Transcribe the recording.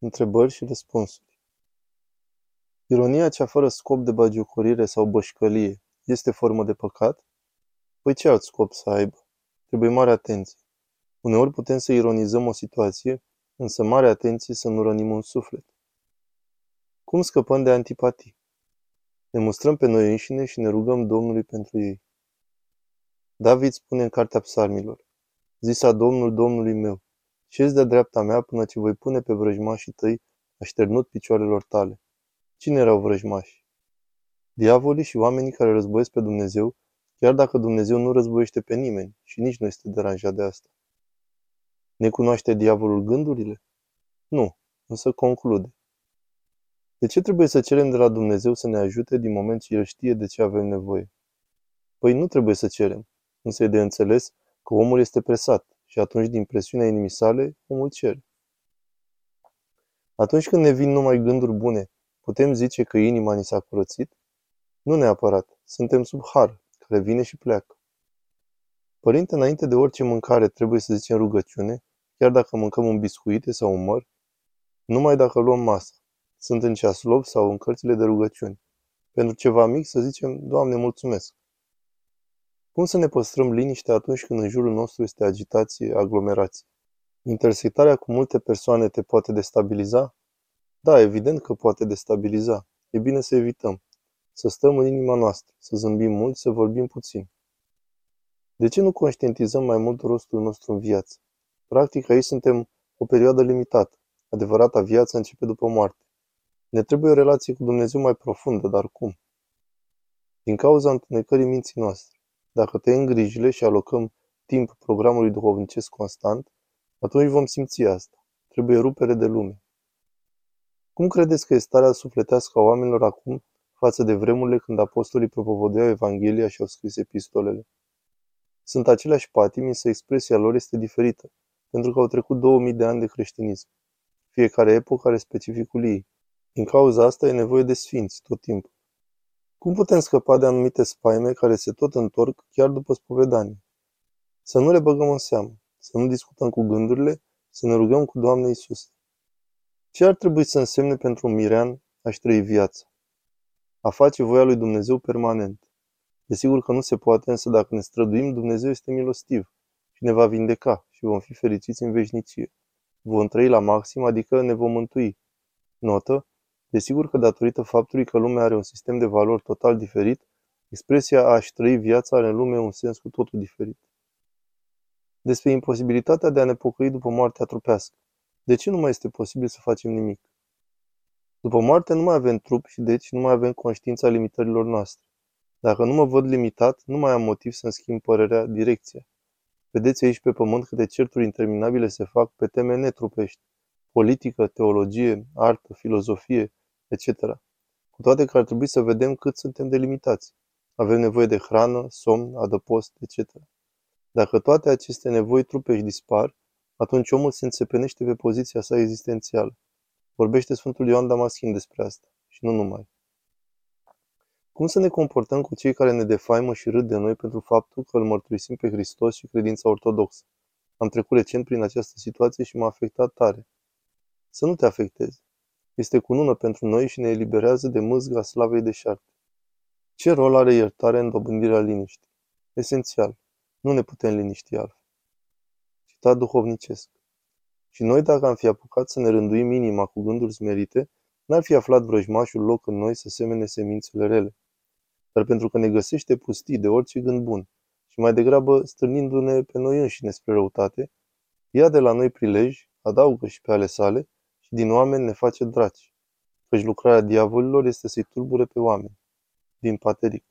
Întrebări și răspunsuri. Ironia cea fără scop de bagiocorire sau bășcălie este formă de păcat? Păi ce alt scop să aibă? Trebuie mare atenție. Uneori putem să ironizăm o situație, însă mare atenție să nu rănim un suflet. Cum scăpăm de antipatii? Ne mustrăm pe noi înșine și ne rugăm Domnului pentru ei. David spune în Cartea Psalmilor, Zisa Domnul Domnului meu, Șezi de dreapta mea până ce voi pune pe vrăjmașii tăi așternut picioarelor tale. Cine erau vrăjmași? Diavolii și oamenii care războiesc pe Dumnezeu, chiar dacă Dumnezeu nu războiește pe nimeni și nici nu este deranjat de asta. Ne cunoaște diavolul gândurile? Nu, însă conclude. De ce trebuie să cerem de la Dumnezeu să ne ajute din moment ce El știe de ce avem nevoie? Păi nu trebuie să cerem, însă e de înțeles că omul este presat și atunci, din presiunea inimii sale, omul cere. Atunci când ne vin numai gânduri bune, putem zice că inima ni s-a curățit? Nu neapărat. Suntem sub har, care vine și pleacă. Părinte, înainte de orice mâncare trebuie să zicem rugăciune, chiar dacă mâncăm un biscuite sau un măr, numai dacă luăm masa. Sunt în ceaslop sau în cărțile de rugăciuni. Pentru ceva mic să zicem, Doamne, mulțumesc. Cum să ne păstrăm liniștea atunci când în jurul nostru este agitație, aglomerație? Intersectarea cu multe persoane te poate destabiliza? Da, evident că poate destabiliza. E bine să evităm. Să stăm în inima noastră, să zâmbim mult, să vorbim puțin. De ce nu conștientizăm mai mult rostul nostru în viață? Practic, aici suntem o perioadă limitată. Adevărata viață începe după moarte. Ne trebuie o relație cu Dumnezeu mai profundă, dar cum? Din cauza întunecării minții noastre. Dacă tăiem grijile și alocăm timp programului duhovnicesc constant, atunci vom simți asta. Trebuie rupere de lume. Cum credeți că e starea sufletească a oamenilor acum față de vremurile când apostolii propovodeau Evanghelia și au scris epistolele? Sunt aceleași patimi, însă expresia lor este diferită, pentru că au trecut 2000 de ani de creștinism. Fiecare epocă are specificul ei. Din cauza asta e nevoie de sfinți tot timpul. Cum putem scăpa de anumite spaime care se tot întorc chiar după spovedanie? Să nu le băgăm în seamă, să nu discutăm cu gândurile, să ne rugăm cu Doamne Isus. Ce ar trebui să însemne pentru un mirean a-și trăi viața? A face voia lui Dumnezeu permanent. Desigur că nu se poate, însă dacă ne străduim, Dumnezeu este milostiv și ne va vindeca și vom fi fericiți în veșnicie. Vom trăi la maxim, adică ne vom mântui. Notă, Desigur că datorită faptului că lumea are un sistem de valori total diferit, expresia a-și trăi viața are în lume un sens cu totul diferit. Despre imposibilitatea de a ne pocăi după moartea trupească. De ce nu mai este posibil să facem nimic? După moarte nu mai avem trup și deci nu mai avem conștiința limitărilor noastre. Dacă nu mă văd limitat, nu mai am motiv să-mi schimb părerea, direcția. Vedeți aici pe pământ câte certuri interminabile se fac pe teme netrupești. Politică, teologie, artă, filozofie, etc. Cu toate că ar trebui să vedem cât suntem delimitați. Avem nevoie de hrană, somn, adăpost, etc. Dacă toate aceste nevoi trupești dispar, atunci omul se înțepenește pe poziția sa existențială. Vorbește Sfântul Ioan Damaschin despre asta. Și nu numai. Cum să ne comportăm cu cei care ne defaimă și râd de noi pentru faptul că îl mărturisim pe Hristos și credința ortodoxă? Am trecut recent prin această situație și m-a afectat tare. Să nu te afecteze. Este cunună pentru noi și ne eliberează de mâzga slavei deșarte. Ce rol are iertarea în dobândirea liniștii? Esențial. Nu ne putem liniști altfel. Citat duhovnicesc. Și noi, dacă am fi apucat să ne rânduim inima cu gânduri smerite, n-ar fi aflat vrăjmașul loc în noi să semene semințele rele. Dar pentru că ne găsește pustii de orice gând bun și mai degrabă strânindu-ne pe noi înșine spre răutate, ia de la noi prilej, adaugă și pe ale sale, și din oameni ne face draci, căci lucrarea diavolilor este să-i tulbure pe oameni. Din Pateric.